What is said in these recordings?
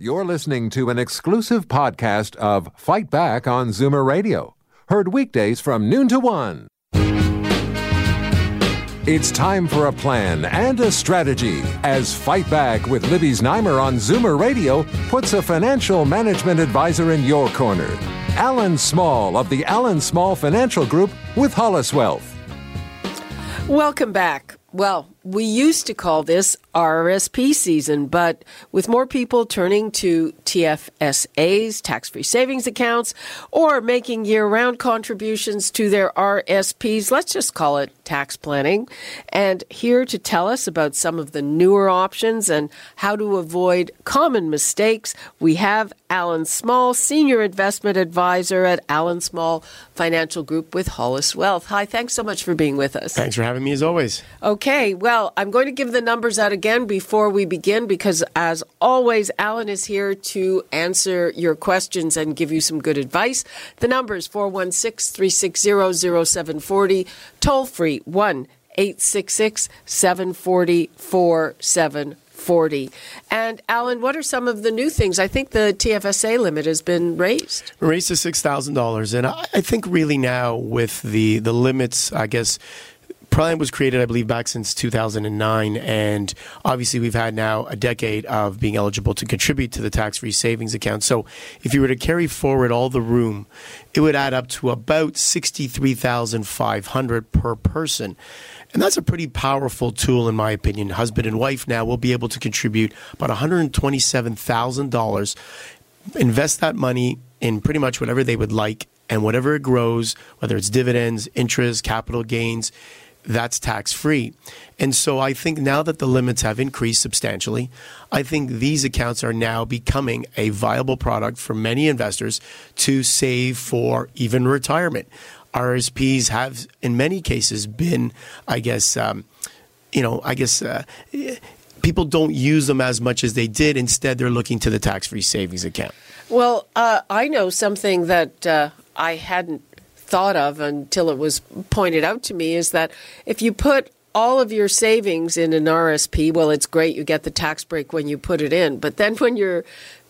You're listening to an exclusive podcast of Fight Back on Zoomer Radio, heard weekdays from noon to one. It's time for a plan and a strategy as Fight Back with Libby Znaimer on Zoomer Radio puts a financial management advisor in your corner. Allan Small of the Allan Small Financial Group with Hollis Wealth. Welcome back. Well, we used to call this RRSP season, but with more people turning to TFSAs, tax free savings accounts, or making year round contributions to their RSPs, let's just call it tax planning. And here to tell us about some of the newer options and how to avoid common mistakes, we have Allan Small, Senior Investment Advisor at Allan Small Financial Group with Hollis Wealth. Hi, thanks so much for being with us. Thanks for having me as always. Okay, well, I'm going to give the numbers out again before we begin because, as always, Allan is here to answer your questions and give you some good advice. The numbers 416 360 0740, toll free 1 866 740 4740. And Allan, what are some of the new things? I think the TFSA limit has been raised. Raised to six thousand dollars, and I, I think really now with the the limits, I guess Plan was created, I believe, back since 2009, and obviously we've had now a decade of being eligible to contribute to the tax-free savings account. So, if you were to carry forward all the room, it would add up to about 63,500 per person. And that's a pretty powerful tool, in my opinion. Husband and wife now will be able to contribute about $127,000, invest that money in pretty much whatever they would like, and whatever it grows, whether it's dividends, interest, capital gains, that's tax free. And so I think now that the limits have increased substantially, I think these accounts are now becoming a viable product for many investors to save for even retirement. RSPs have, in many cases, been, I guess, um, you know, I guess. Uh, people don't use them as much as they did. Instead, they're looking to the tax free savings account. Well, uh, I know something that uh, I hadn't thought of until it was pointed out to me is that if you put all of your savings in an RSP, well, it's great you get the tax break when you put it in, but then when you're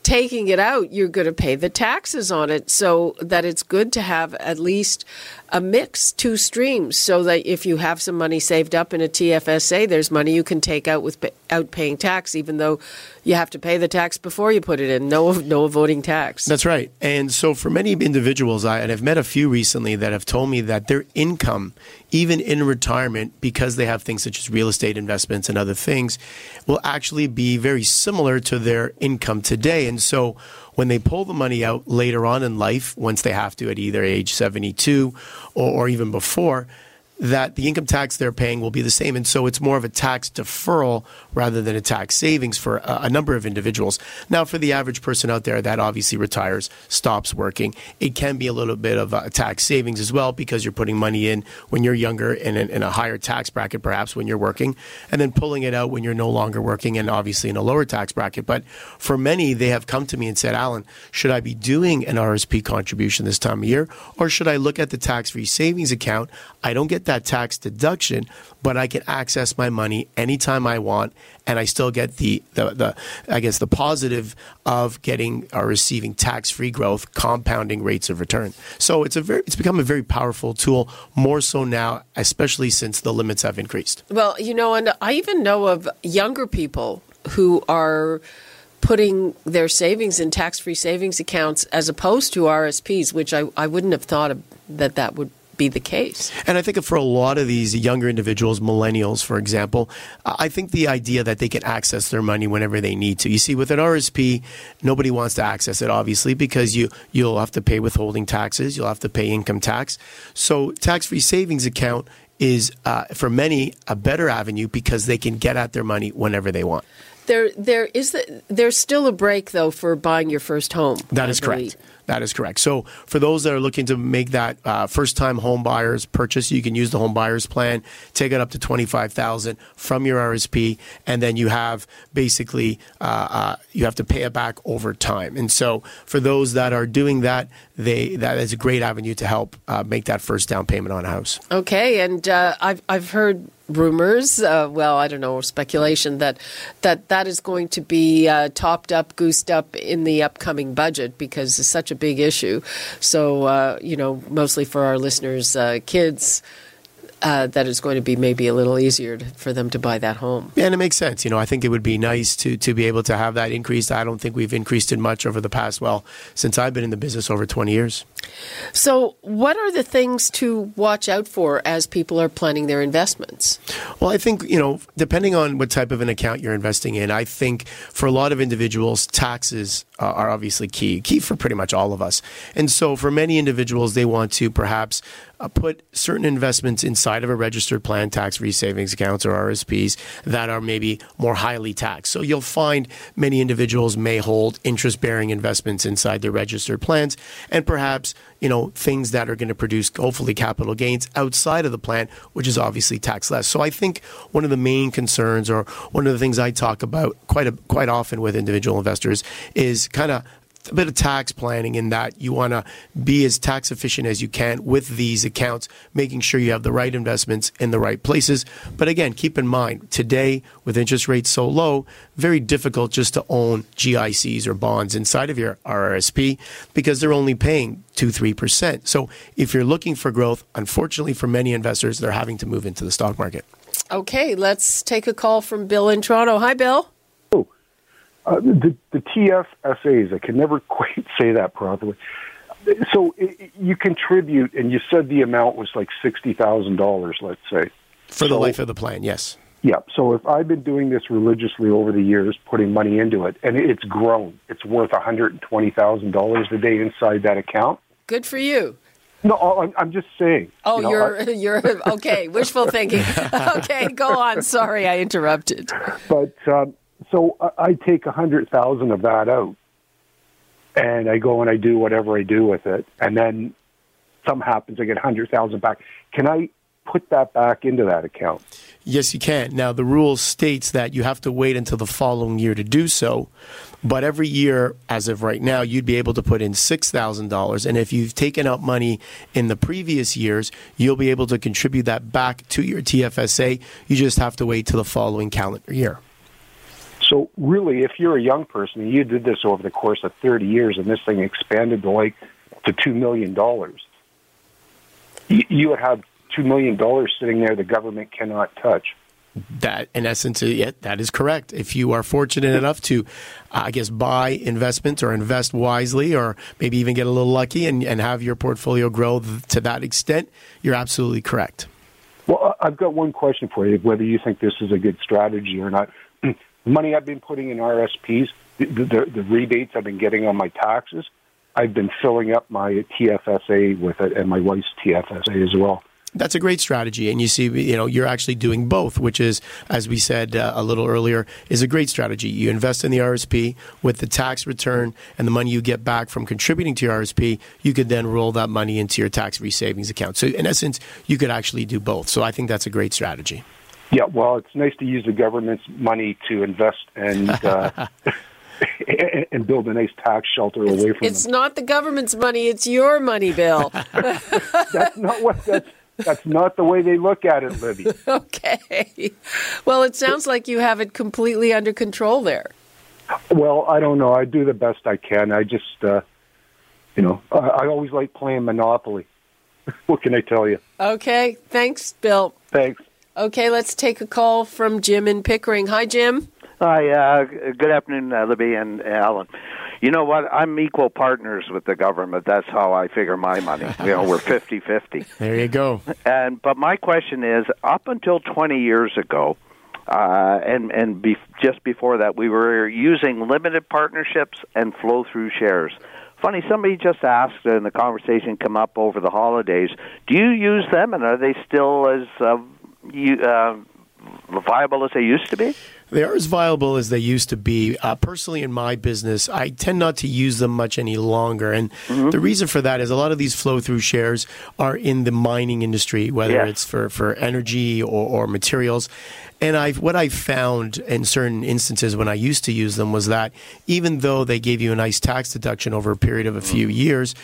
taking it out, you're going to pay the taxes on it. So that it's good to have at least a mix, two streams, so that if you have some money saved up in a TFSA, there's money you can take out without paying tax, even though you have to pay the tax before you put it in. No, no avoiding tax. That's right. And so for many individuals, I, and I've met a few recently that have told me that their income, even in retirement, because they have things such as real estate investments and other things, will actually be very similar to their income today. And so when they pull the money out later on in life, once they have to at either age 72 or, or even before, that the income tax they're paying will be the same. And so it's more of a tax deferral rather than a tax savings for a, a, number of individuals. Now, for the average person out there that obviously retires, stops working, it can be a little bit of a tax savings as well because you're putting money in when you're younger in, in a higher tax bracket, perhaps when you're working, and then pulling it out when you're no longer working and obviously in a lower tax bracket. But for many, they have come to me and said, Allan, should I be doing an RSP contribution this time of year or should I look at the tax free savings account? I don't get that tax deduction, but I can access my money anytime I want, and I still get the the, the I guess the positive of getting or receiving tax free growth, compounding rates of return. So it's a very it's become a very powerful tool, more so now, especially since the limits have increased. Well, you know, and I even know of younger people who are putting their savings in tax free savings accounts as opposed to RSPs, which I, I wouldn't have thought that that would be the case. And I think for a lot of these younger individuals, millennials, for example, I think the idea that they can access their money whenever they need to. You see, with an RSP, nobody wants to access it, obviously, because you, you'll have to pay withholding taxes, you'll have to pay income tax. So, tax free savings account is, uh, for many, a better avenue because they can get at their money whenever they want. There, there is the, there's still a break though for buying your first home. That is correct. That is correct. So for those that are looking to make that uh, first-time home buyers purchase, you can use the home buyers plan. Take it up to twenty-five thousand from your RSP, and then you have basically uh, uh, you have to pay it back over time. And so for those that are doing that, they that is a great avenue to help uh, make that first down payment on a house. Okay, and uh, I've I've heard rumors, uh, well, I don't know, speculation that that that is going to be uh, topped up, goosed up in the upcoming budget because it's such a big issue. So, uh, you know, mostly for our listeners, uh, kids uh, that it's going to be maybe a little easier to, for them to buy that home. Yeah, and it makes sense. You know, I think it would be nice to to be able to have that increased. I don't think we've increased it much over the past well since I've been in the business over twenty years. So, what are the things to watch out for as people are planning their investments? Well, I think, you know, depending on what type of an account you're investing in, I think for a lot of individuals, taxes uh, are obviously key, key for pretty much all of us. And so for many individuals, they want to perhaps uh, put certain investments inside of a registered plan, tax free savings accounts or RSPs that are maybe more highly taxed. So you'll find many individuals may hold interest bearing investments inside their registered plans and perhaps you know, things that are going to produce hopefully capital gains outside of the plan, which is obviously tax less. So I think one of the main concerns or one of the things I talk about quite a, quite often with individual investors is kind of a bit of tax planning in that you want to be as tax efficient as you can with these accounts, making sure you have the right investments in the right places. But again, keep in mind today with interest rates so low, very difficult just to own GICs or bonds inside of your RRSP because they're only paying two, three percent. So if you're looking for growth, unfortunately for many investors, they're having to move into the stock market. Okay, let's take a call from Bill in Toronto. Hi, Bill. Uh, the, the TFSAs, I can never quite say that properly. So it, you contribute, and you said the amount was like sixty thousand dollars, let's say, for the so, life of the plan. Yes. Yeah. So if I've been doing this religiously over the years, putting money into it, and it's grown, it's worth one hundred and twenty thousand dollars a day inside that account. Good for you. No, I'm, I'm just saying. Oh, you know, you're I, you're okay. Wishful thinking. okay, go on. Sorry, I interrupted. But um, so I take a hundred thousand of that out, and I go and I do whatever I do with it, and then something happens, I get hundred thousand back. Can I put that back into that account? Yes, you can. Now the rule states that you have to wait until the following year to do so. But every year, as of right now, you'd be able to put in $6,000. And if you've taken out money in the previous years, you'll be able to contribute that back to your TFSA. You just have to wait till the following calendar year. So really, if you're a young person and you did this over the course of 30 years and this thing expanded to like to $2 million, you would have $2 million sitting there the government cannot touch. That, in essence, yeah, that is correct. If you are fortunate enough to, I guess, buy investments or invest wisely, or maybe even get a little lucky and, and have your portfolio grow to that extent, you're absolutely correct. Well, I've got one question for you, whether you think this is a good strategy or not. Money I've been putting in RSPs, the, the, the rebates I've been getting on my taxes, I've been filling up my TFSA with it and my wife's TFSA as well. That's a great strategy, and you see, you know, you're actually doing both, which is, as we said uh, a little earlier, is a great strategy. You invest in the RSP with the tax return and the money you get back from contributing to your RSP. You could then roll that money into your tax-free savings account. So, in essence, you could actually do both. So, I think that's a great strategy. Yeah, well, it's nice to use the government's money to invest and uh, and build a nice tax shelter it's, away from. It's them. not the government's money; it's your money, Bill. that's not what that's. That's not the way they look at it, Libby. okay. Well, it sounds like you have it completely under control there. Well, I don't know. I do the best I can. I just, uh, you know, I, I always like playing Monopoly. what can I tell you? Okay. Thanks, Bill. Thanks. Okay, let's take a call from Jim in Pickering. Hi, Jim. Hi, uh, good afternoon, uh, Libby and Allan. You know what? I'm equal partners with the government. That's how I figure my money. You know, we're 50-50. There you go. And but my question is, up until 20 years ago, uh, and and be, just before that, we were using limited partnerships and flow through shares. Funny, somebody just asked, and the conversation come up over the holidays. Do you use them, and are they still as uh, you, uh, viable as they used to be? They are as viable as they used to be. Uh, personally, in my business, I tend not to use them much any longer. And mm-hmm. the reason for that is a lot of these flow through shares are in the mining industry, whether yes. it's for, for energy or, or materials. And I, what I found in certain instances when I used to use them was that even though they gave you a nice tax deduction over a period of a few mm-hmm. years,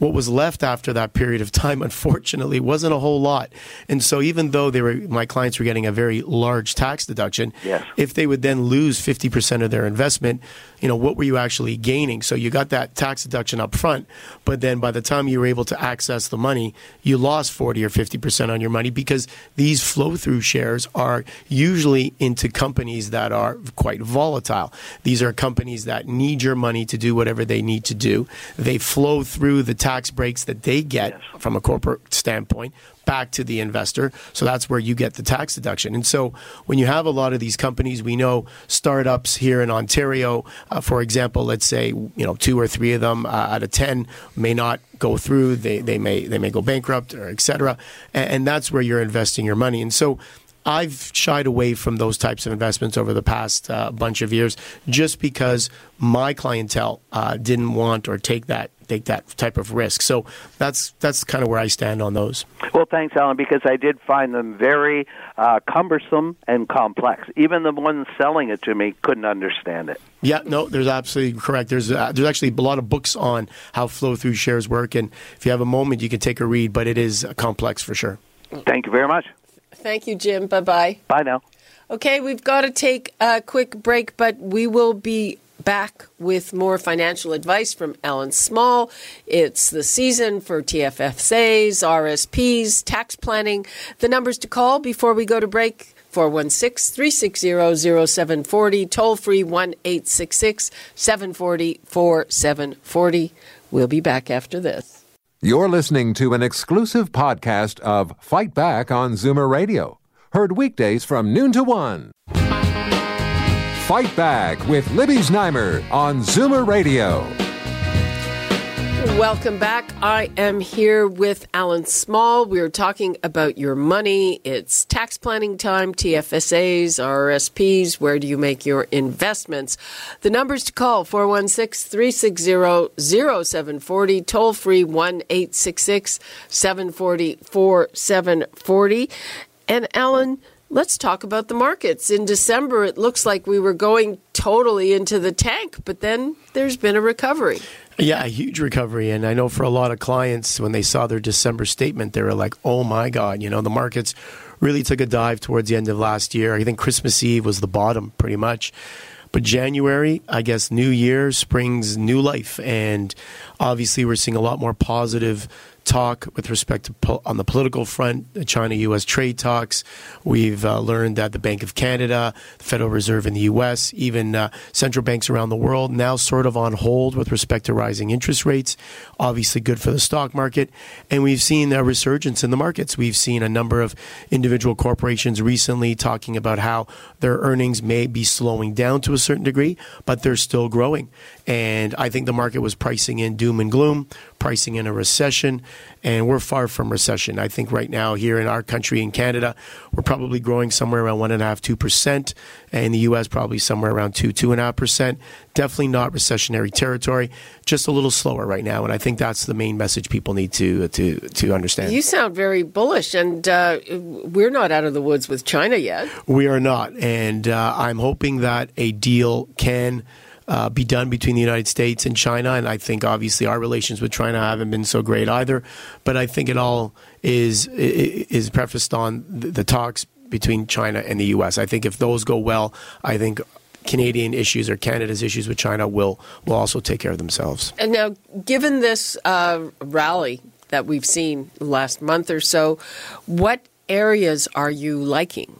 what was left after that period of time, unfortunately, wasn't a whole lot. And so, even though they were, my clients were getting a very large tax deduction, yes. if they would then lose 50% of their investment, you know, what were you actually gaining? So you got that tax deduction up front, but then by the time you were able to access the money, you lost 40 or 50% on your money because these flow through shares are usually into companies that are quite volatile. These are companies that need your money to do whatever they need to do. They flow through the tax breaks that they get yes. from a corporate standpoint back to the investor. So that's where you get the tax deduction. And so when you have a lot of these companies, we know startups here in Ontario, uh, for example, let's say you know two or three of them uh, out of ten may not go through. They they may they may go bankrupt or et cetera. And, and that's where you're investing your money. And so I've shied away from those types of investments over the past uh, bunch of years just because my clientele uh, didn't want or take that take that type of risk. So that's that's kind of where I stand on those. Well, thanks, Allan, because I did find them very uh, cumbersome and complex. Even the ones selling it to me couldn't understand it. Yeah, no, there's absolutely correct. There's uh, there's actually a lot of books on how flow through shares work, and if you have a moment, you can take a read. But it is complex for sure. Thank you very much. Thank you, Jim. Bye bye. Bye now. Okay, we've got to take a quick break, but we will be back with more financial advice from Allan Small. It's the season for TFSAs, RSPs, tax planning. The numbers to call before we go to break 416 360 0740, toll free 1 866 740 4740. We'll be back after this. You're listening to an exclusive podcast of Fight Back on Zoomer Radio, heard weekdays from noon to 1. Fight Back with Libby Znaimer on Zoomer Radio. Welcome back. I am here with Allan Small. We are talking about your money. It's tax planning time, TFSAs, RSPs. Where do you make your investments? The numbers to call 416 360 0740, toll free 1 866 740 4740. And Allan, Let's talk about the markets. In December, it looks like we were going totally into the tank, but then there's been a recovery. Yeah, a huge recovery. And I know for a lot of clients, when they saw their December statement, they were like, oh my God, you know, the markets really took a dive towards the end of last year. I think Christmas Eve was the bottom pretty much. But January, I guess, new year springs new life. And obviously, we're seeing a lot more positive talk with respect to po- on the political front, China-U.S. trade talks. We've uh, learned that the Bank of Canada, the Federal Reserve in the U.S., even uh, central banks around the world now sort of on hold with respect to rising interest rates. Obviously, good for the stock market, and we've seen a resurgence in the markets. We've seen a number of individual corporations recently talking about how their earnings may be slowing down to a certain degree, but they're still growing. And I think the market was pricing in doom and gloom, pricing in a recession, and we're far from recession. I think right now here in our country, in Canada, we're probably growing somewhere around one and a half, two percent. In the U.S., probably somewhere around two, two and a half percent. Definitely not recessionary territory. Just a little slower right now, and I think that's the main message people need to to to understand. You sound very bullish, and uh, we're not out of the woods with China yet. We are not, and uh, I'm hoping that a deal can uh, be done between the United States and China. And I think obviously our relations with China haven't been so great either. But I think it all is is prefaced on the talks between China and the U.S. I think if those go well, I think Canadian issues or Canada's issues with China will will also take care of themselves. And now, given this uh, rally that we've seen last month or so, what areas are you liking?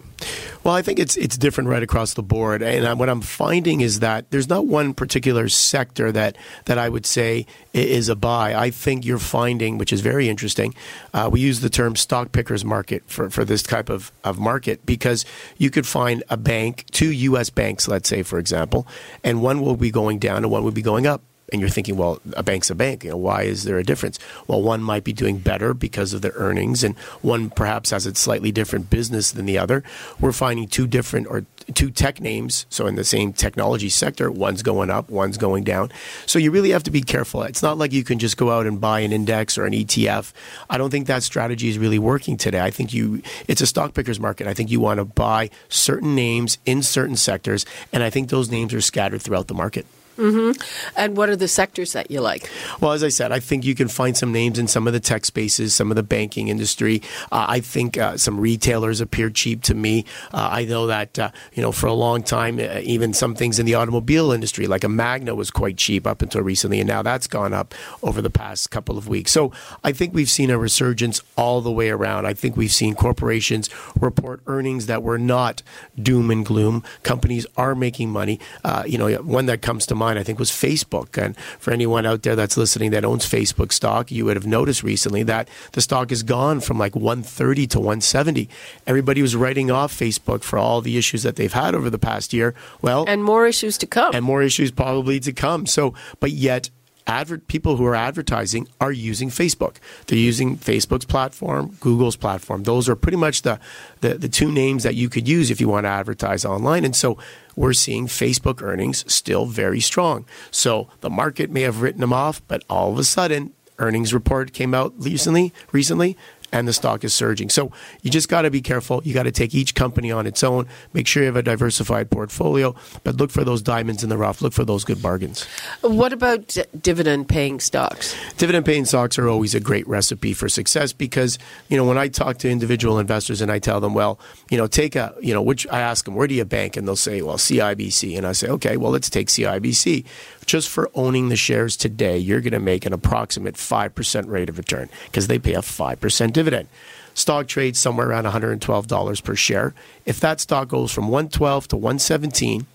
Well, I think it's it's different right across the board, and what I'm finding is that there's not one particular sector that that I would say is a buy. I think you're finding, which is very interesting. Uh, we use the term stock pickers market for, for this type of, of market because you could find a bank, two U.S. banks, let's say, for example, and one will be going down and one will be going up and you're thinking, well, a bank's a bank. You know, why is there a difference? Well, one might be doing better because of their earnings, and one perhaps has a slightly different business than the other. We're finding two different or two tech names, so in the same technology sector, one's going up, one's going down. So you really have to be careful. It's not like you can just go out and buy an index or an ETF. I don't think that strategy is really working today. I think you it's a stock pickers market. I think you want to buy certain names in certain sectors, and I think those names are scattered throughout the market. Mm-hmm. And what are the sectors that you like? Well, as I said, I think you can find some names in some of the tech spaces, some of the banking industry. Uh, I think uh, some retailers appear cheap to me. Uh, I know that uh, you know for a long time, uh, even some things in the automobile industry, like a Magna, was quite cheap up until recently, and now that's gone up over the past couple of weeks. So I think we've seen a resurgence all the way around. I think we've seen corporations report earnings that were not doom and gloom. Companies are making money. Uh, you know, one that comes to mind I think, was Facebook. And for anyone out there that's listening that owns Facebook stock, you would have noticed recently that the stock has gone from like 130 to 170. Everybody was writing off Facebook for all the issues that they've had over the past year. Well, and more issues to come. And more issues probably to come. So, but yet, advert people who are advertising are using Facebook. They're using Facebook's platform, Google's platform. Those are pretty much the, the, the two names that you could use if you want to advertise online. And so we're seeing Facebook earnings still very strong. So the market may have written them off, but all of a sudden, earnings report came out recently, recently, and the stock is surging. So you just got to be careful. You got to take each company on its own. Make sure you have a diversified portfolio, but look for those diamonds in the rough. Look for those good bargains. What about dividend paying stocks? Dividend paying stocks are always a great recipe for success because, you know, when I talk to individual investors and I tell them, well, you know, take a, you know, which I ask them, where do you bank? And they'll say, well, CIBC. And I say, okay, well, let's take CIBC just for owning the shares today, you're going to make an approximate 5% rate of return because they pay a 5% dividend. Stock trades somewhere around $112 per share. If that stock goes from 112 to 117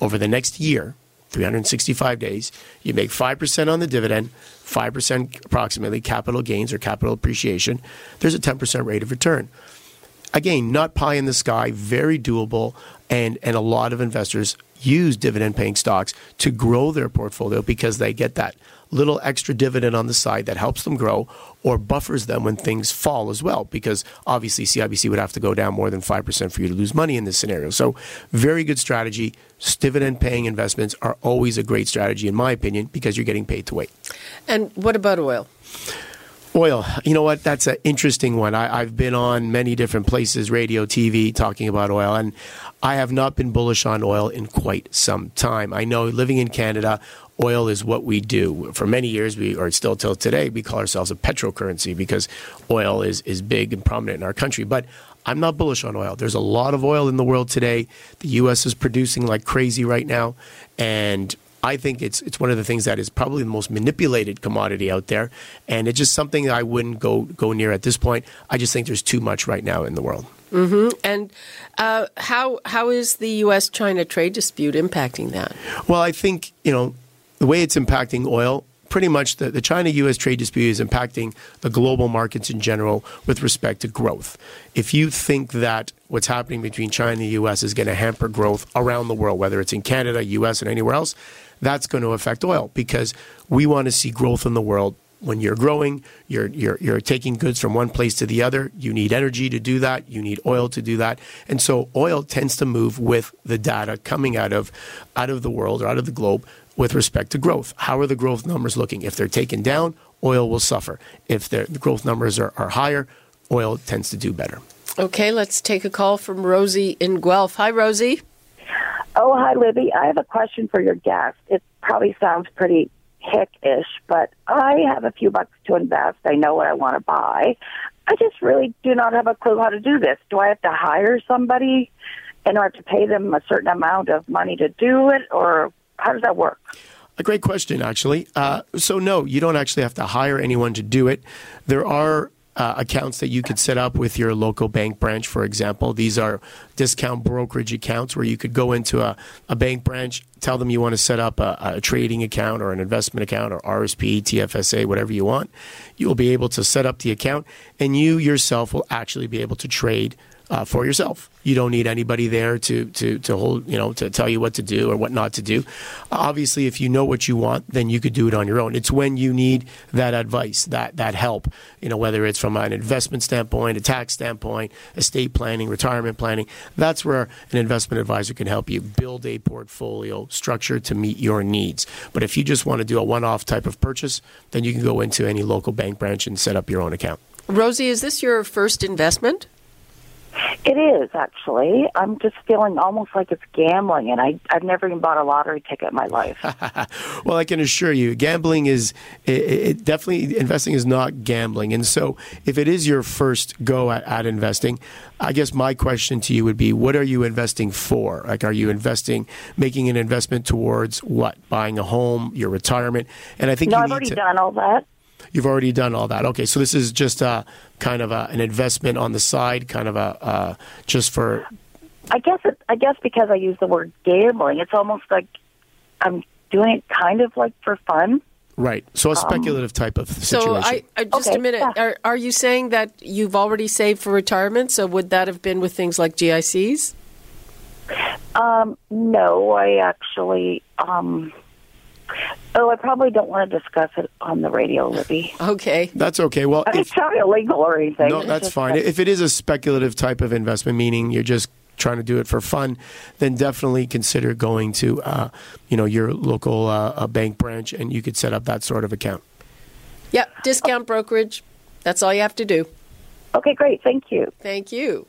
over the next year, 365 days, you make 5% on the dividend, 5% approximately capital gains or capital appreciation. There's a 10% rate of return. Again, not pie in the sky, very doable, and, and a lot of investors use dividend paying stocks to grow their portfolio because they get that little extra dividend on the side that helps them grow or buffers them when things fall as well because obviously CIBC would have to go down more than 5% for you to lose money in this scenario. So very good strategy. Dividend paying investments are always a great strategy in my opinion because you're getting paid to wait. And what about oil? Oil, you know what? That's an interesting one. I, have been on many different places, radio, TV, talking about oil, and I have not been bullish on oil in quite some time. I know living in Canada, oil is what we do. For many years, we, or still till today, we call ourselves a petrocurrency because oil is, is big and prominent in our country. But I'm not bullish on oil. There's a lot of oil in the world today. The U.S. is producing like crazy right now, and I think it's it's one of the things that is probably the most manipulated commodity out there, and it's just something that I wouldn't go go near at this point. I just think there's too much right now in the world. Mm-hmm. And uh, how how is the U.S. China trade dispute impacting that? Well, I think you know the way it's impacting oil pretty much the, the China US trade dispute is impacting the global markets in general with respect to growth. If you think that what's happening between China and the US is going to hamper growth around the world, whether it's in Canada, US, and anywhere else, that's going to affect oil because we want to see growth in the world. When you're growing, you're, you're, you're taking goods from one place to the other. You need energy to do that. You need oil to do that. And so oil tends to move with the data coming out of, out of the world or out of the globe with respect to growth. How are the growth numbers looking? If they're taken down, oil will suffer. If the growth numbers are, are higher, oil tends to do better. Okay, let's take a call from Rosie in Guelph. Hi, Rosie. Oh, hi, Libby. I have a question for your guest. It probably sounds pretty hick-ish, but I have a few bucks to invest. I know what I want to buy. I just really do not have a clue how to do this. Do I have to hire somebody in order to pay them a certain amount of money to do it, or how does that work? A great question, actually. Uh, so, no, you don't actually have to hire anyone to do it. There are uh, accounts that you could set up with your local bank branch, for example. These are discount brokerage accounts where you could go into a, a bank branch, tell them you want to set up a, a, trading account or an investment account or RSP, TFSA, whatever you want. You will be able to set up the account, and you yourself will actually be able to trade uh, for yourself. You don't need anybody there to, to, to hold, you know, to tell you what to do or what not to do. Obviously, if you know what you want, then you could do it on your own. It's when you need that advice, that, that help, you know, whether it's from an investment standpoint, a tax standpoint, estate planning, retirement planning. That's where an investment advisor can help you build a portfolio structure to meet your needs. But if you just want to do a one off type of purchase, then you can go into any local bank branch and set up your own account. Rosie, is this your first investment? It is actually. I'm just feeling almost like it's gambling, and I I've never even bought a lottery ticket in my life. well, I can assure you, gambling is it, it definitely investing is not gambling. And so, if it is your first go at, at investing, I guess my question to you would be, what are you investing for? Like, are you investing, making an investment towards what? Buying a home, your retirement? And I think no, I've already to, done all that. You've already done all that. Okay, so this is just a kind of a, an investment on the side, kind of a uh, just for. I guess it, I guess because I use the word gambling, it's almost like I'm doing it kind of like for fun. Right. So a speculative type of situation. So, I, I just Okay, a minute. yeah. Are, are you saying that you've already saved for retirement? So, would that have been with things like GICs? Um, no, I actually. Um, oh, I probably don't want to discuss it on the radio, Libby. Okay. That's okay. Well, if, it's not illegal or anything. no, that's fine. that- If it is a speculative type of investment, meaning you're just trying to do it for fun, then definitely consider going to, uh, you know, your local uh, uh, bank branch, and you could set up that sort of account. Yep. Discount brokerage. That's all you have to do. Okay, great. Thank you. Thank you.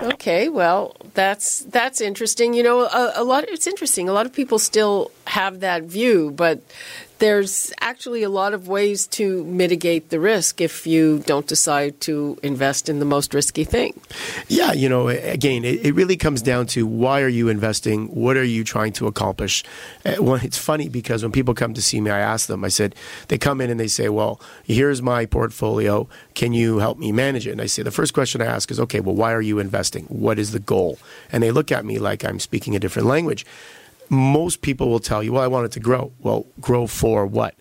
Okay, well, that's that's interesting. You know, a, a lot. It's interesting. A lot of people still have that view, but there's actually a lot of ways to mitigate the risk if you don't decide to invest in the most risky thing. Yeah, you know, again, it, it really comes down to why are you investing? What are you trying to accomplish? Uh, well, it's funny because when people come to see me, I ask them, I said, they come in and they say, well, here's my portfolio. Can you help me manage it? And I say, the first question I ask is, okay, well, why are you investing? What is the goal? And they look at me like I'm speaking a different language. Most people will tell you, well, I want it to grow. Well, grow for what?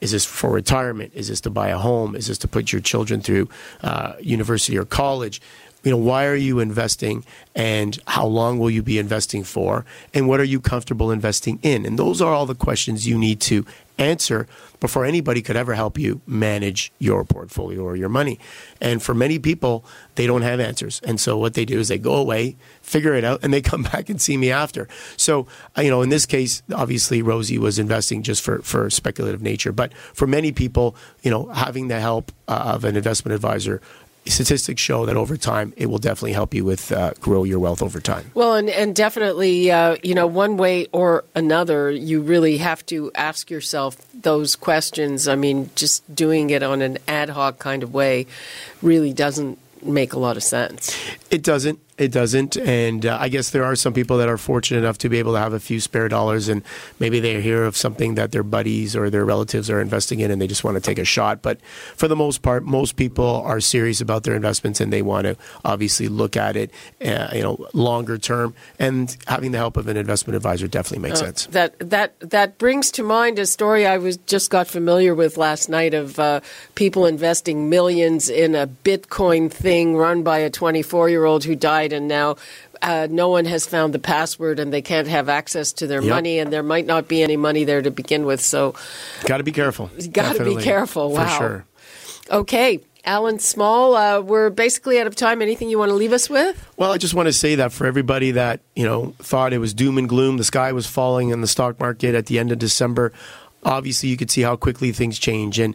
Is this for retirement? Is this to buy a home? Is this to put your children through uh, university or college? You know, why are you investing and how long will you be investing for? And what are you comfortable investing in? And those are all the questions you need to answer before anybody could ever help you manage your portfolio or your money. And for many people, they don't have answers. And so what they do is they go away, figure it out, and they come back and see me after. So, uh, you know, in this case, obviously Rosie was investing just for, for speculative nature. But for many people, you know, having the help uh, of an investment advisor, statistics show that over time, it will definitely help you with uh, grow your wealth over time. Well, and, and definitely, uh, you know, one way or another, you really have to ask yourself those questions. I mean, just doing it on an ad hoc kind of way really doesn't make a lot of sense. It doesn't. It doesn't. And uh, I guess there are some people that are fortunate enough to be able to have a few spare dollars and maybe they hear of something that their buddies or their relatives are investing in and they just want to take a shot. But for the most part, most people are serious about their investments and they want to obviously look at it, uh, you know, longer term. And having the help of an investment advisor definitely makes sense. That that that brings to mind a story I was just got familiar with last night of uh, people investing millions in a Bitcoin thing run by a 24 year old who died, and now. Uh, no one has found the password, and they can't have access to their Yep. money, and there might not be any money there to begin with. So, Got to be careful. Gotta be Definitely. careful. For Wow. sure. okay, Allan Small, uh, we're basically out of time. Anything you want to leave us with? Well, I just want to say that for everybody that you know thought it was doom and gloom, the sky was falling in the stock market at the end of December. Obviously, you could see how quickly things change, and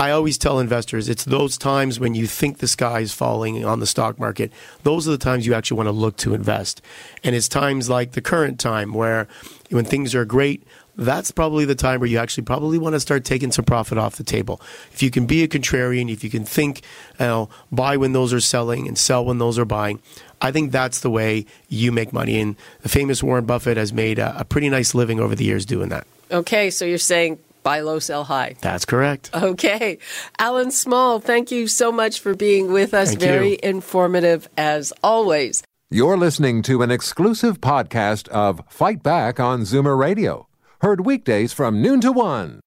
I always tell investors it's those times when you think the sky is falling on the stock market. Those are the times you actually want to look to invest, and it's times like the current time where when things are great. That's probably the time where you actually probably want to start taking some profit off the table. If you can be a contrarian, if you can think, you know, buy when those are selling and sell when those are buying, I think that's the way you make money. And the famous Warren Buffett has made a, a pretty nice living over the years doing that. Okay, so you're saying buy low, sell high. That's correct. Okay. Allan Small, thank you so much for being with us. Thank Very you. informative as always. You're listening to an exclusive podcast of Fight Back on Zoomer Radio. Heard weekdays from noon to one.